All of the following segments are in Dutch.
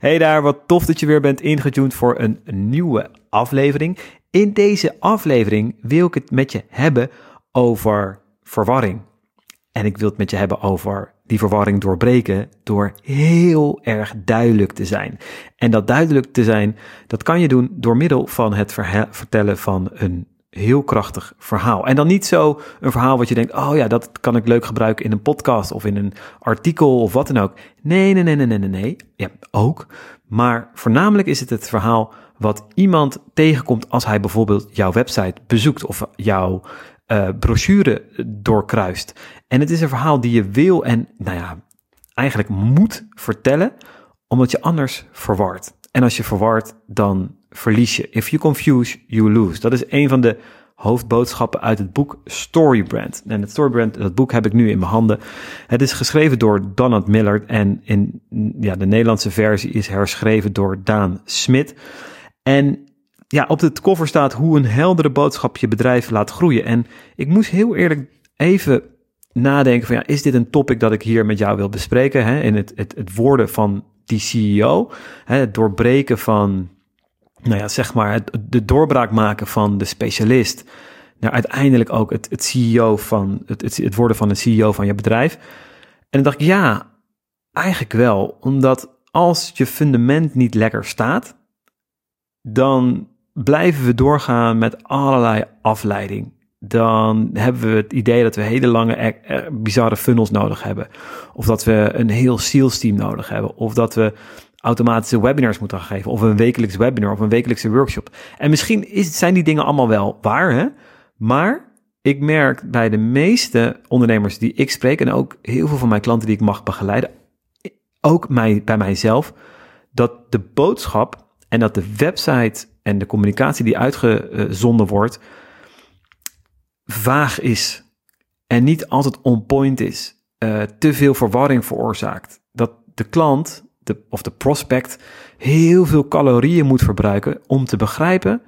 Hey daar, wat tof dat je weer bent ingetuned voor een nieuwe aflevering. In deze aflevering wil ik het met je hebben over verwarring. En ik wil het met je hebben over die verwarring doorbreken door heel erg duidelijk te zijn. En dat duidelijk te zijn, dat kan je doen door middel van het vertellen van een heel krachtig verhaal. En dan niet zo een verhaal wat je denkt, oh ja, dat kan ik leuk gebruiken in een podcast of in een artikel of wat dan ook. Nee, nee, nee, nee, nee, nee. Ja, ook. Maar voornamelijk is het het verhaal wat iemand tegenkomt als hij bijvoorbeeld jouw website bezoekt of jouw uh, brochure doorkruist. En het is een verhaal die je wil en, nou ja, eigenlijk moet vertellen, omdat je anders verward. En als je verward, dan verlies je. If you confuse, you lose. Dat is een van de hoofdboodschappen uit het boek Storybrand. En het Storybrand, dat boek heb ik nu in mijn handen. Het is geschreven door Donald Miller en in ja, de Nederlandse versie is herschreven door Daan Smit. En ja, op het cover staat hoe een heldere boodschap je bedrijf laat groeien. En ik moest heel eerlijk even nadenken van ja, is dit een topic dat ik hier met jou wil bespreken? Hè? In het, het, het van die CEO, hè? het doorbreken van nou ja, zeg maar, het, de doorbraak maken van de specialist naar uiteindelijk ook het, het CEO van het, het, het worden van een CEO van je bedrijf. En dan dacht ik, ja, eigenlijk wel. Omdat als je fundament niet lekker staat, dan blijven we doorgaan met allerlei afleiding. Dan hebben we het idee dat we hele lange, eh, eh, bizarre funnels nodig hebben. Of dat we een heel sales team nodig hebben. Of dat we automatische webinars moeten gaan geven. Of een wekelijks webinar of een wekelijkse workshop. En misschien is, zijn die dingen allemaal wel waar, hè? Maar ik merk bij de meeste ondernemers die ik spreek, en ook heel veel van mijn klanten die ik mag begeleiden, ook mij, bij mijzelf, dat de boodschap en dat de website en de communicatie die uitgezonden wordt, vaag is en niet altijd on point is, uh, te veel verwarring veroorzaakt. Dat de klant of de prospect heel veel calorieën moet verbruiken om te begrijpen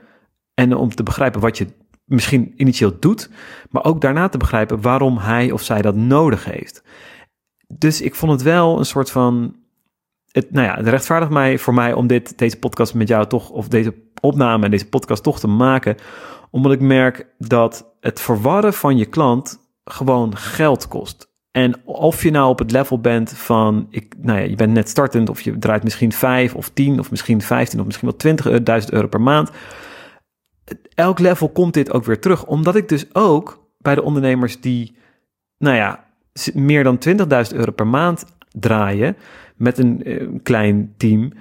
en om te begrijpen wat je misschien initieel doet, maar ook daarna te begrijpen waarom hij of zij dat nodig heeft. Dus ik vond het wel een soort van. Het, nou ja, het rechtvaardigt mij voor mij om dit, deze podcast met jou toch, of deze opname en deze podcast toch te maken, omdat ik merk dat het verwarren van je klant gewoon geld kost. En of je nou op het level bent van, ik, nou ja, je bent net startend of je draait misschien 5 of 10 of misschien 15 of misschien wel 20.000 euro per maand. Elk level komt dit ook weer terug. Omdat ik dus ook bij de ondernemers die, nou ja, meer dan 20.000 euro per maand draaien met een, eh, klein team.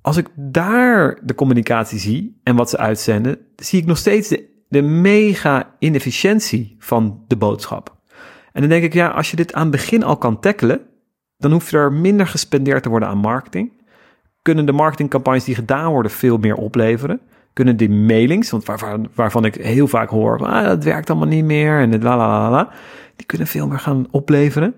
Als ik daar de communicatie zie en wat ze uitzenden, zie ik nog steeds de mega inefficiëntie van de boodschap. En dan denk ik, ja, als je dit aan het begin al kan tackelen, dan hoeft er minder gespendeerd te worden aan marketing. Kunnen de marketingcampagnes die gedaan worden veel meer opleveren? Kunnen die mailings, want waarvan, waarvan ik heel vaak hoor, ah, dat werkt allemaal niet meer en la la la die kunnen veel meer gaan opleveren.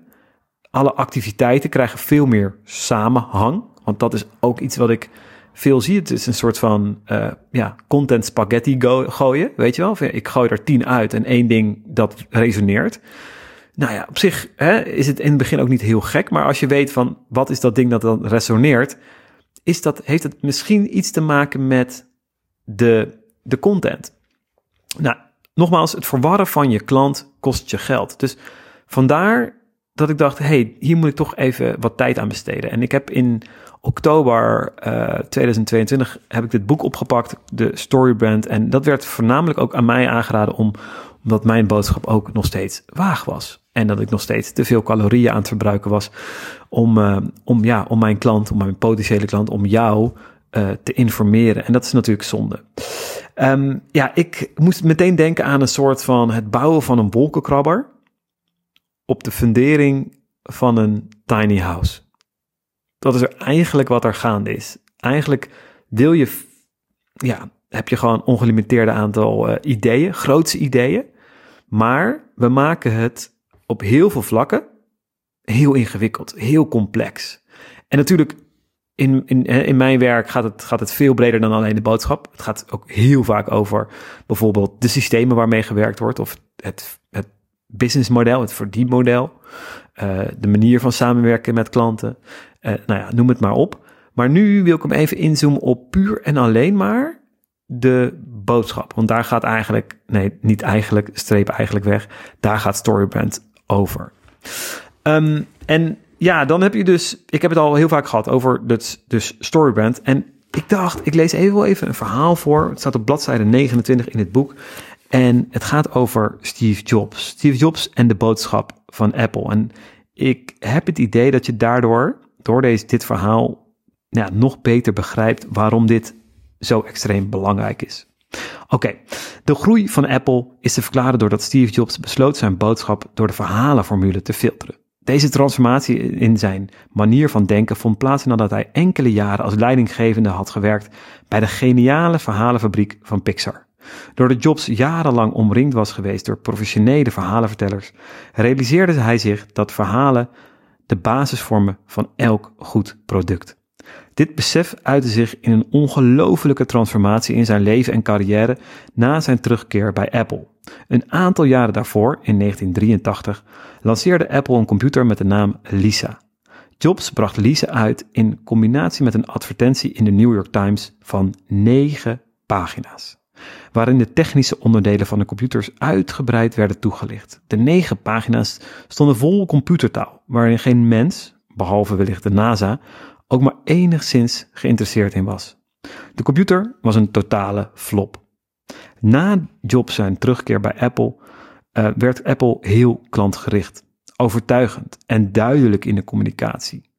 Alle activiteiten krijgen veel meer samenhang, want dat is ook iets wat ik veel zie. Het is een soort van uh, ja, content spaghetti gooien, weet je wel. Ik gooi er tien uit en één ding dat resoneert. Nou ja, op zich hè, is het in het begin ook niet heel gek, maar als je weet van wat is dat ding dat dan resoneert, is dat, heeft het misschien iets te maken met de, de content. Nou, nogmaals, het verwarren van je klant kost je geld. Dus vandaar dat ik dacht, hey, hier moet ik toch even wat tijd aan besteden. En ik heb in oktober uh, eh, 2022 heb ik dit boek opgepakt, de Storybrand. En dat werd voornamelijk ook aan mij aangeraden om, omdat mijn boodschap ook nog steeds waag was. En dat ik nog steeds te veel calorieën aan het verbruiken was om, uh, om, ja, om mijn klant, om mijn potentiële klant, om jou uh, te informeren. En dat is natuurlijk zonde. Um, ja, ik moest meteen denken aan een soort van het bouwen van een wolkenkrabber op de fundering van een tiny house. Dat is er eigenlijk wat er gaande is. Eigenlijk wil je, ja, heb je gewoon ongelimiteerde aantal uh, ideeën, grootse ideeën. Maar we maken het op heel veel vlakken heel ingewikkeld, heel complex. En natuurlijk, in, in, in mijn werk gaat het, gaat het veel breder dan alleen de boodschap. Het gaat ook heel vaak over bijvoorbeeld de systemen waarmee gewerkt wordt, of het, het businessmodel, het verdienmodel, uh, de manier van samenwerken met klanten. Uh, nou ja, noem het maar op. Maar nu wil ik hem even inzoomen op puur en alleen maar de boodschap. Want daar gaat eigenlijk, nee, niet eigenlijk, streep eigenlijk weg. Daar gaat Storybrand over. Um, en ja, dan heb je dus, ik heb het al heel vaak gehad over het, dus Storybrand. En ik dacht, ik lees even wel even een verhaal voor. Het staat op bladzijde 29 in het boek. En het gaat over Steve Jobs. Steve Jobs en de boodschap van Apple. En ik heb het idee dat je daardoor, door deze, dit verhaal, ja, nog beter begrijpt waarom dit zo extreem belangrijk is. Oké, de groei van Apple is te verklaren doordat Steve Jobs besloot zijn boodschap door de verhalenformule te filteren. Deze transformatie in zijn manier van denken vond plaats nadat hij enkele jaren als leidinggevende had gewerkt bij de geniale verhalenfabriek van Pixar. Doordat Jobs jarenlang omringd was geweest door professionele verhalenvertellers, realiseerde hij zich dat verhalen de basis vormen van elk goed product. Dit besef uitte zich in een ongelofelijke transformatie in zijn leven en carrière na zijn terugkeer bij Apple. Een aantal jaren daarvoor, in 1983, lanceerde Apple een computer met de naam Lisa. Jobs bracht Lisa uit in combinatie met een advertentie in de New York Times van negen pagina's waarin de technische onderdelen van de computers uitgebreid werden toegelicht. De negen pagina's stonden vol computertaal, waarin geen mens, behalve wellicht de NASA, ook maar enigszins geïnteresseerd in was. De computer was een totale flop. Na Jobs zijn terugkeer bij Apple uh, werd Apple heel klantgericht, overtuigend en duidelijk in de communicatie.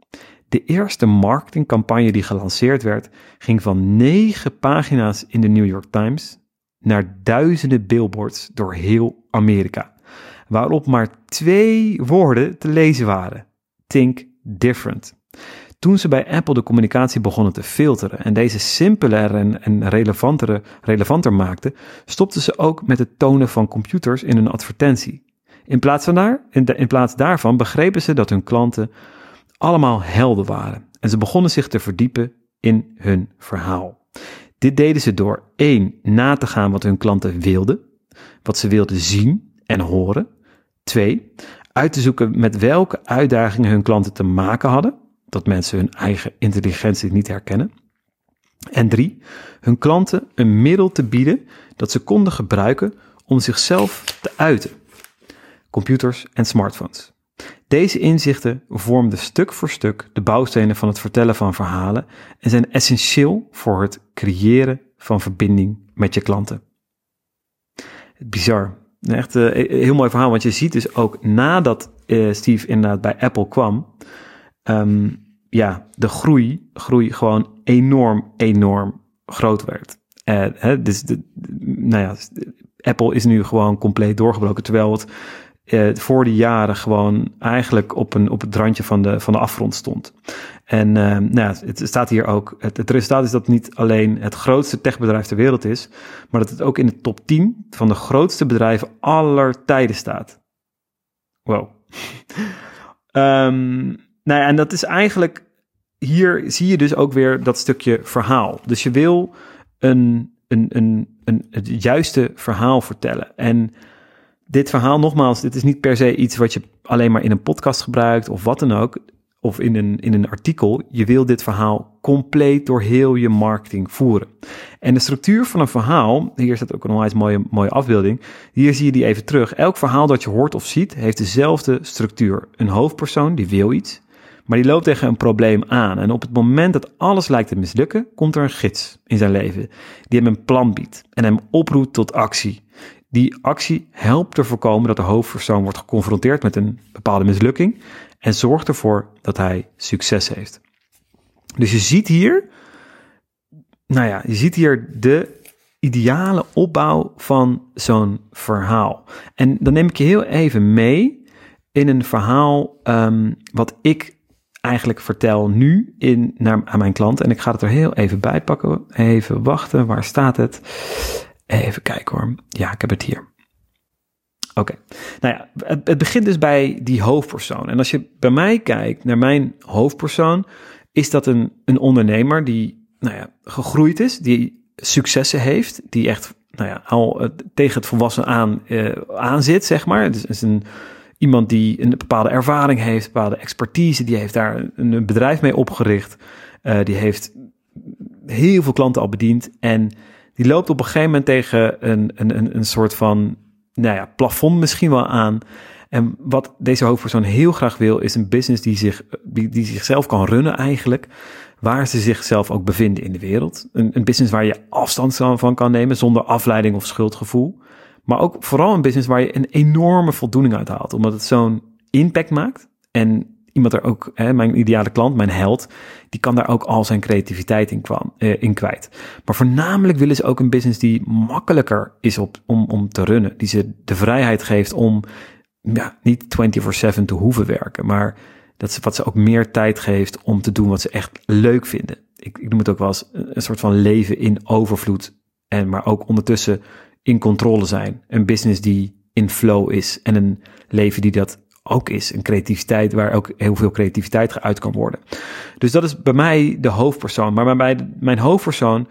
De eerste marketingcampagne die gelanceerd werd, ging van negen pagina's in de New York Times naar duizenden billboards door heel Amerika, waarop maar twee woorden te lezen waren: Think different. Toen ze bij Apple de communicatie begonnen te filteren en deze simpeler en, en relevanter maakten, stopten ze ook met het tonen van computers in hun advertentie. In plaats, van daar, in, in plaats daarvan begrepen ze dat hun klanten allemaal helden waren en ze begonnen zich te verdiepen in hun verhaal. Dit deden ze door één na te gaan wat hun klanten wilden, wat ze wilden zien en horen. Twee, uit te zoeken met welke uitdagingen hun klanten te maken hadden dat mensen hun eigen intelligentie niet herkennen. En drie, hun klanten een middel te bieden dat ze konden gebruiken om zichzelf te uiten. Computers en smartphones. Deze inzichten vormden stuk voor stuk de bouwstenen van het vertellen van verhalen en zijn essentieel voor het creëren van verbinding met je klanten. Bizar. Echt een heel mooi verhaal, want je ziet dus ook nadat uh, Steve inderdaad bij Apple kwam, um, ja, de groei, groei gewoon enorm, enorm groot werd. Uh, hè, dus de, nou ja, Apple is nu gewoon compleet doorgebroken, terwijl het uh, voor die jaren gewoon eigenlijk op, een, op het randje van de, van de afgrond stond. En uh, nou ja, het staat hier ook, het, resultaat is dat niet alleen het grootste techbedrijf ter wereld is, maar dat het ook in de top 10 van de grootste bedrijven aller tijden staat. Wow. um, Nou ja, en dat is eigenlijk, hier zie je dus ook weer dat stukje verhaal. Dus je wil een, een, een, een, het juiste verhaal vertellen. En dit verhaal, nogmaals, dit is niet per se iets wat je alleen maar in een podcast gebruikt of wat dan ook of in een, in een artikel, je wil dit verhaal compleet door heel je marketing voeren. En de structuur van een verhaal, hier staat ook een onwijs mooie, mooie afbeelding, hier zie je die even terug. Elk verhaal dat je hoort of ziet, heeft dezelfde structuur. Een hoofdpersoon die wil iets, maar die loopt tegen een probleem aan. En op het moment dat alles lijkt te mislukken, komt er een gids in zijn leven die hem een plan biedt en hem oproept tot actie. Die actie helpt te voorkomen dat de hoofdpersoon wordt geconfronteerd met een bepaalde mislukking en zorgt ervoor dat hij succes heeft. Dus je ziet hier, nou ja, je ziet hier de ideale opbouw van zo'n verhaal. En dan neem ik je heel even mee in een verhaal um, wat ik eigenlijk vertel nu in, naar, aan mijn klant. En ik ga het er heel even bij pakken. Even wachten, waar staat het? Even kijken hoor. Ja, ik heb het hier. Oké, nou ja, het, begint dus bij die hoofdpersoon. En als je bij mij kijkt naar mijn hoofdpersoon, is dat een, een ondernemer die nou ja, gegroeid is, die successen heeft, die echt nou ja, al tegen het volwassen aan, uh, aan zit, zeg maar. Het is een iemand die een bepaalde ervaring heeft, bepaalde expertise, die heeft daar een bedrijf mee opgericht. Uh, die heeft heel veel klanten al bediend. En die loopt op een gegeven moment tegen een, een, een, een soort van nou ja, plafond misschien wel aan. En wat deze hoofdpersoon heel graag wil, is een business die, zich, die, die zichzelf kan runnen eigenlijk. Waar ze zichzelf ook bevinden in de wereld. Een, een business waar je afstand van kan nemen zonder afleiding of schuldgevoel. Maar ook vooral een business waar je een enorme voldoening uit haalt. Omdat het zo'n impact maakt. En iemand er ook, hè, mijn ideale klant, mijn held, die kan daar ook al zijn creativiteit in, kwam, eh, in kwijt. Maar voornamelijk willen ze ook een business die makkelijker is op, om, om te runnen. Die ze de vrijheid geeft om ja, niet 24/7 te hoeven werken, maar dat ze, wat ze ook meer tijd geeft om te doen wat ze echt leuk vinden. Ik, ik noem het ook wel eens een soort van leven in overvloed. En maar ook ondertussen in controle zijn. Een business die in flow is. En een leven die dat ook is. Een creativiteit waar ook heel veel creativiteit geuit kan worden. Dus dat is bij mij de hoofdpersoon. Maar bij mijn hoofdpersoon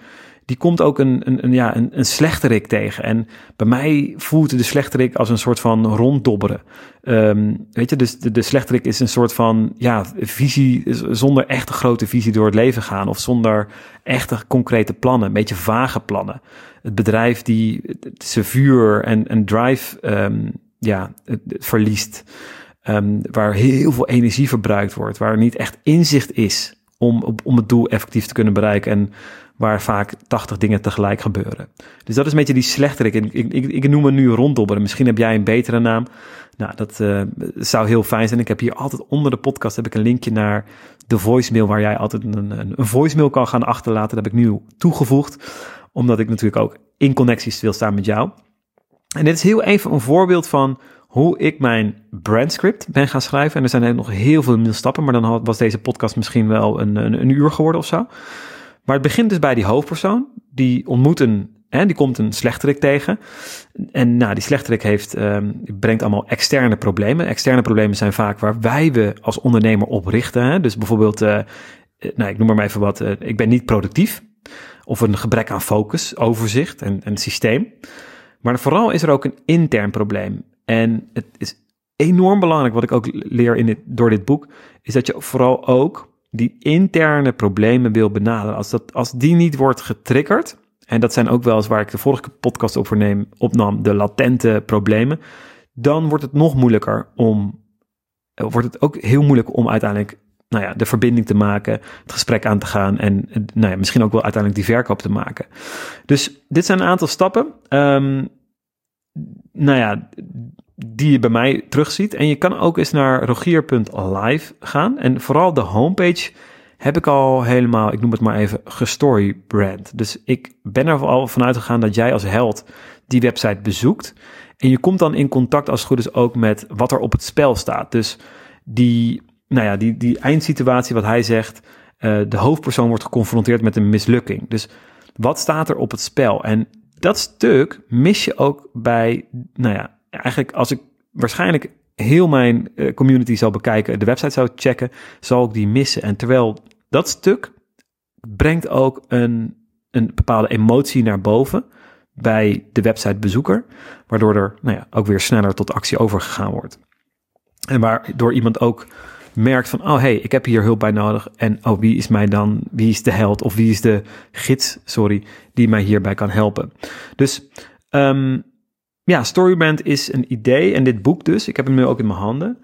die komt ook een, een, een, ja, een, een slechterik tegen. En bij mij voelt de slechterik als een soort van ronddobberen. Um, weet je, dus de, de slechterik is een soort van ja, visie, zonder echte grote visie door het leven gaan. Of zonder echte concrete plannen, een beetje vage plannen. Het bedrijf die zijn vuur en, en drive um, ja, verliest. Um, waar heel veel energie verbruikt wordt, waar niet echt inzicht is om, om het doel effectief te kunnen bereiken. En waar vaak 80 dingen tegelijk gebeuren. Dus dat is een beetje die slechterik. Ik, ik, ik, noem hem nu ronddobberen. Misschien heb jij een betere naam. Nou, dat uh, zou heel fijn zijn. Ik heb hier altijd onder de podcast heb ik een linkje naar de voicemail waar jij altijd een, een, een voicemail kan gaan achterlaten. Dat heb ik nu toegevoegd, omdat ik natuurlijk ook in connecties wil staan met jou. En dit is heel even een voorbeeld van hoe ik mijn brandscript ben gaan schrijven. En er zijn nog heel veel stappen, maar dan was deze podcast misschien wel een, een, een uur geworden of zo. Maar het begint dus bij die hoofdpersoon. Die ontmoet een, hè, die komt een slechterik tegen. En nou, die slechterik heeft, um, brengt allemaal externe problemen. Externe problemen zijn vaak waar wij we als ondernemer op richten. Hè? Dus bijvoorbeeld, uh, nou, ik noem maar even wat, uh, ik ben niet productief. Of een gebrek aan focus, overzicht en, en systeem. Maar vooral is er ook een intern probleem. En het is enorm belangrijk, wat ik ook leer in dit, door dit boek, is dat je vooral ook die interne problemen wil benaderen. Als, dat, als die niet wordt getriggerd, en dat zijn ook wel eens waar ik de vorige podcast over neem, opnam, de latente problemen, dan wordt het nog moeilijker om, eh, wordt het ook heel moeilijk om uiteindelijk nou ja, de verbinding te maken, het gesprek aan te gaan en nou ja, misschien ook wel uiteindelijk die verkoop te maken. Dus dit zijn een aantal stappen. Um, nou ja, die je bij mij terugziet. En je kan ook eens naar rogier.live gaan. En vooral de homepage heb ik al helemaal, ik noem het maar even, gestorybrand. Dus ik ben er al vanuit gegaan dat jij als held die website bezoekt. En je komt dan in contact als het goed is ook met wat er op het spel staat. Dus die, nou ja, die, die eindsituatie wat hij zegt, uh, de hoofdpersoon wordt geconfronteerd met een mislukking. Dus wat staat er op het spel? En dat stuk mis je ook bij, nou ja, eigenlijk als ik waarschijnlijk heel mijn uh, community zou bekijken, de website zou checken, zal ik die missen. En terwijl dat stuk brengt ook een, een bepaalde emotie naar boven bij de websitebezoeker, waardoor er nou ja, ook weer sneller tot actie overgegaan wordt. En waardoor iemand ook merkt van, oh hey, ik heb hier hulp bij nodig. En oh, wie is mij dan, wie is de held of wie is de gids, sorry, die mij hierbij kan helpen. Dus um, ja, Storybrand is een idee en dit boek dus, ik heb hem nu ook in mijn handen,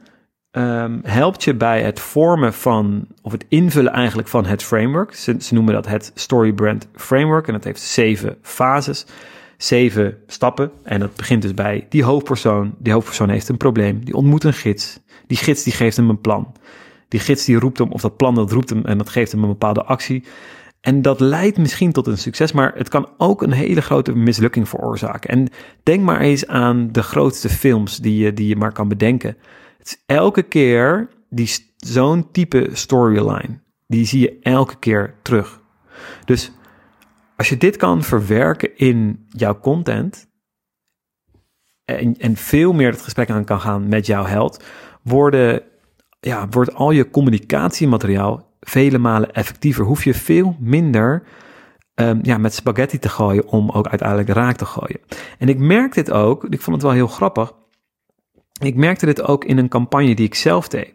um, helpt je bij het vormen van, of het invullen eigenlijk van het framework. Ze, ze noemen dat het Storybrand Framework en dat heeft zeven fases, zeven stappen. En dat begint dus bij die hoofdpersoon. Die hoofdpersoon heeft een probleem, die ontmoet een gids. Die gids die geeft hem een plan. Die gids die roept hem, of dat plan dat roept hem en dat geeft hem een bepaalde actie. En dat leidt misschien tot een succes, maar het kan ook een hele grote mislukking veroorzaken. En denk maar eens aan de grootste films die je, die je maar kan bedenken. Het is elke keer zo'n type storyline, die zie je elke keer terug. Dus als je dit kan verwerken in jouw content en, en veel meer het gesprek aan kan gaan met jouw held, worden, ja, wordt al je communicatiemateriaal vele malen effectiever. Hoef je veel minder um, ja, met spaghetti te gooien om ook uiteindelijk raak te gooien. En ik merk dit ook, ik vond het wel heel grappig. Ik merkte dit ook in een campagne die ik zelf deed.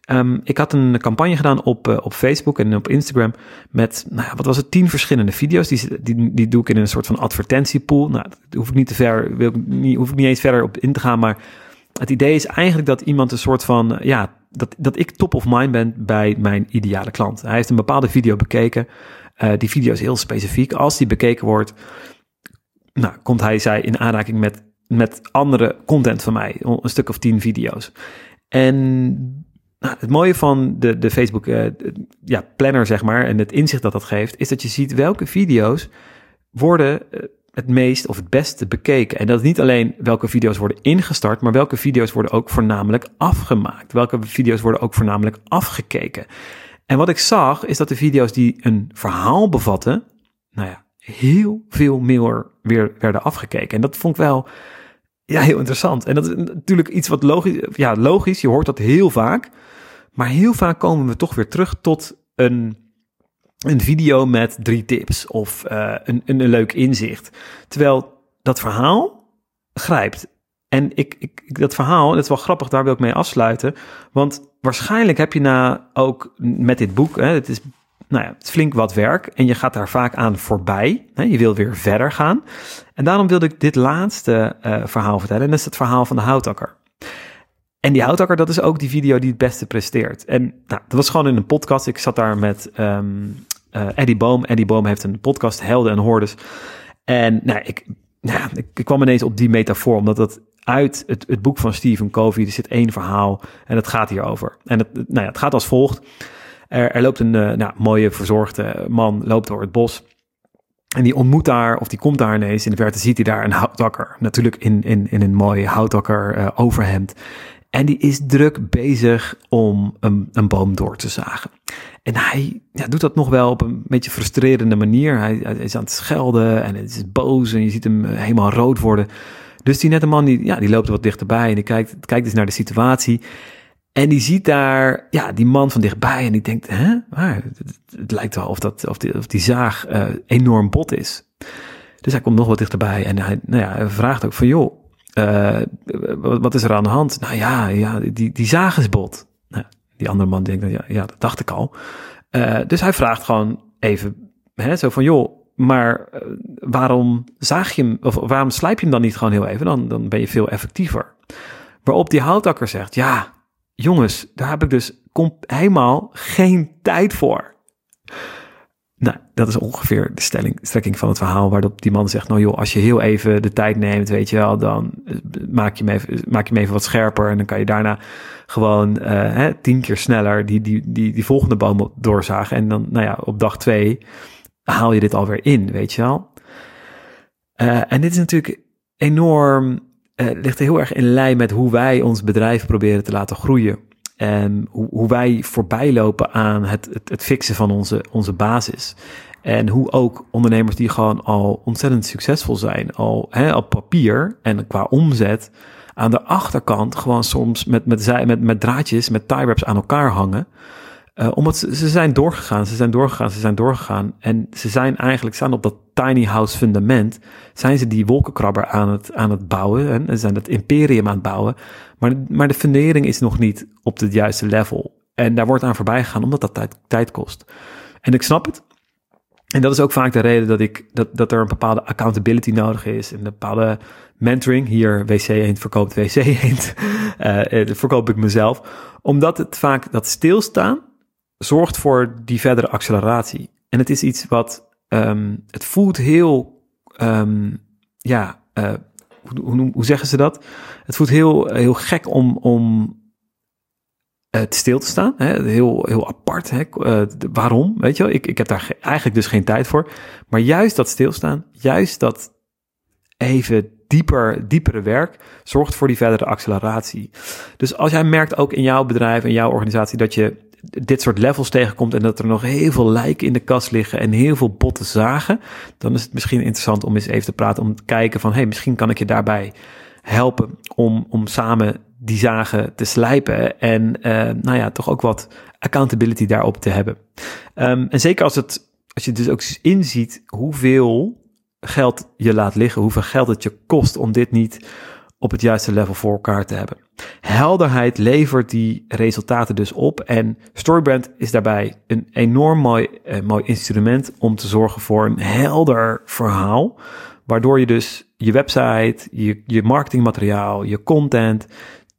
Ehm, ik had een campagne gedaan op, uh, op Facebook en op Instagram met, nou ja, wat was het, tien verschillende video's. Die, die, die doe ik in een soort van advertentiepool. Nou, daar hoef ik niet te ver, wil ik niet, hoef ik niet eens verder op in te gaan, maar het idee is eigenlijk dat iemand een soort van, ja, dat, dat ik top of mind ben bij mijn ideale klant. Hij heeft een bepaalde video bekeken. Uh, die video is heel specifiek. Als die bekeken wordt, nou, komt hij, zij in aanraking met, met andere content van mij. Een stuk of tien video's. En nou, het mooie van de, de Facebook uh, ja, planner, zeg maar, en het inzicht dat dat geeft, is dat je ziet welke video's worden het meest of het beste bekeken. En dat is niet alleen welke video's worden ingestart, maar welke video's worden ook voornamelijk afgemaakt. Welke video's worden ook voornamelijk afgekeken. En wat ik zag, is dat de video's die een verhaal bevatten, nou ja, heel veel meer weer werden afgekeken. En dat vond ik wel ja, heel interessant. En dat is natuurlijk iets wat logisch, ja, logisch, je hoort dat heel vaak. Maar heel vaak komen we toch weer terug tot een, een video met drie tips of uh, een, een, een leuk inzicht. Terwijl dat verhaal grijpt. En ik, ik, dat verhaal, dat is wel grappig, daar wil ik mee afsluiten. Want waarschijnlijk heb je na ook met dit boek, hè, het is nou ja, het is flink wat werk en je gaat daar vaak aan voorbij. Hè, je wil weer verder gaan. En daarom wilde ik dit laatste uh, verhaal vertellen. En dat is het verhaal van de houtakker. En die houtakker, dat is ook die video die het beste presteert. En nou, dat was gewoon in een podcast. Ik zat daar met um, Eddie Boom. Eddie Boom heeft een podcast, Helden en Hordes. En nou, ik, nou, ik, kwam ineens op die metafoor, omdat dat uit het, het boek van Stephen Covey, er zit één verhaal en het gaat hierover. En het, nou ja, het gaat als volgt. Er, er loopt een uh, nou, mooie verzorgde man, loopt door het bos. En die ontmoet daar, of die komt daar ineens. In de verte ziet hij daar een houtakker. Natuurlijk in, in, in een mooi houtakker uh, overhemd. En die is druk bezig om een, een boom door te zagen. En hij ja, doet dat nog wel op een beetje frustrerende manier. Hij, is aan het schelden en het is boos en je ziet hem eh, helemaal rood worden. Dus die nette man die, ja, die loopt wat dichterbij en die kijkt, kijkt eens naar de situatie. En die ziet daar ja, die man van dichtbij en die denkt, hè, het, lijkt wel of, dat, of, die, of die zaag uh, enorm bot is. Dus hij komt nog wat dichterbij en hij, nou ja, hij vraagt ook van, joh, uh, wat, is er aan de hand? Nou ja, ja die, die zaag is bot. Nou, die andere man denkt, ja, ja dat dacht ik al. Uh, dus hij vraagt gewoon even, hè, zo van, joh, maar waarom zaag je hem, of waarom slijp je hem dan niet gewoon heel even? Dan, dan ben je veel effectiever. Waarop die houtakker zegt, ja, jongens, daar heb ik dus helemaal geen tijd voor. Nou, dat is ongeveer de stelling, strekking van het verhaal, waarop die man zegt, nou joh, als je heel even de tijd neemt, weet je wel, dan maak je hem even, maak je hem even wat scherper en dan kan je daarna gewoon uh, hè, tien keer sneller die, die, die, die volgende boom doorzagen. En dan, nou ja, op dag twee haal je dit alweer in, weet je wel. Uh, en dit is natuurlijk enorm uh, ligt heel erg in lijn met hoe wij ons bedrijf proberen te laten groeien. En hoe, hoe wij voorbij lopen aan het, het, het, fixen van onze, onze basis. En hoe ook ondernemers die gewoon al ontzettend succesvol zijn, al hè, op papier en qua omzet, aan de achterkant gewoon soms met, met, met, met draadjes, met tie wraps aan elkaar hangen. Uh, omdat ze, ze, zijn doorgegaan, ze zijn doorgegaan, ze zijn doorgegaan. En ze zijn eigenlijk, staan op dat tiny house fundament, zijn ze die wolkenkrabber aan het, aan het bouwen. En ze zijn het imperium aan het bouwen. Maar, maar de fundering is nog niet op het juiste level. En daar wordt aan voorbij gegaan, omdat dat tijd, tijd kost. En ik snap het. En dat is ook vaak de reden dat, ik, dat, dat er een bepaalde accountability nodig is. En een bepaalde mentoring. Hier, WC Eend verkoopt WC Eend. uh, verkoop ik mezelf. Omdat het vaak dat stilstaan zorgt voor die verdere acceleratie. En het is iets wat, um, het voelt heel, um, ja, uh, hoe, hoe, hoe, zeggen ze dat? Het voelt heel, heel gek om, om uh, stil te staan. Hè? Heel, heel apart. Hè? Uh, waarom? Weet je wel? Ik, ik heb daar eigenlijk dus geen tijd voor. Maar juist dat stilstaan, juist dat even dieper, diepere werk zorgt voor die verdere acceleratie. Dus als jij merkt ook in jouw bedrijf, in jouw organisatie, dat je dit soort levels tegenkomt en dat er nog heel veel lijken in de kast liggen en heel veel botte zagen, dan is het misschien interessant om eens even te praten, om te kijken van, hey, misschien kan ik je daarbij helpen om, om samen die zagen te slijpen en uh, nou ja, toch ook wat accountability daarop te hebben. Um, en zeker als het, als je dus ook inziet hoeveel geld je laat liggen, hoeveel geld het je kost om dit niet op het juiste level voor elkaar te hebben. Helderheid levert die resultaten dus op en Storybrand is daarbij een enorm mooi, eh, mooi instrument om te zorgen voor een helder verhaal, waardoor je dus je website, je, je marketingmateriaal, je content,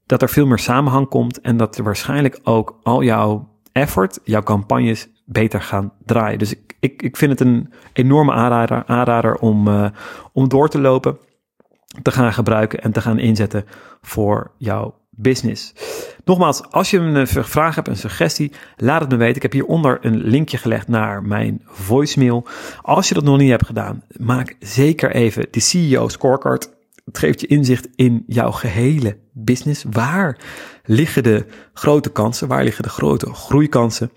dat er veel meer samenhang komt en dat er waarschijnlijk ook al jouw effort, jouw campagnes beter gaan draaien. Dus ik, ik, ik vind het een enorme aanrader, aanrader om, uh, om door te lopen, te gaan gebruiken en te gaan inzetten voor jouw business. Nogmaals, als je een vraag hebt, een suggestie, laat het me weten. Ik heb hieronder een linkje gelegd naar mijn voicemail. Als je dat nog niet hebt gedaan, maak zeker even de CEO Scorecard. Het geeft je inzicht in jouw gehele business. Waar liggen de grote kansen? Waar liggen de grote groeikansen?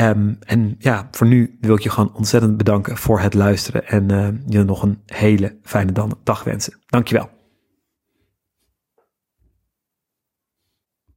Um, en ja, voor nu wil ik je gewoon ontzettend bedanken voor het luisteren en uh, je nog een hele fijne dag wensen. Dankjewel.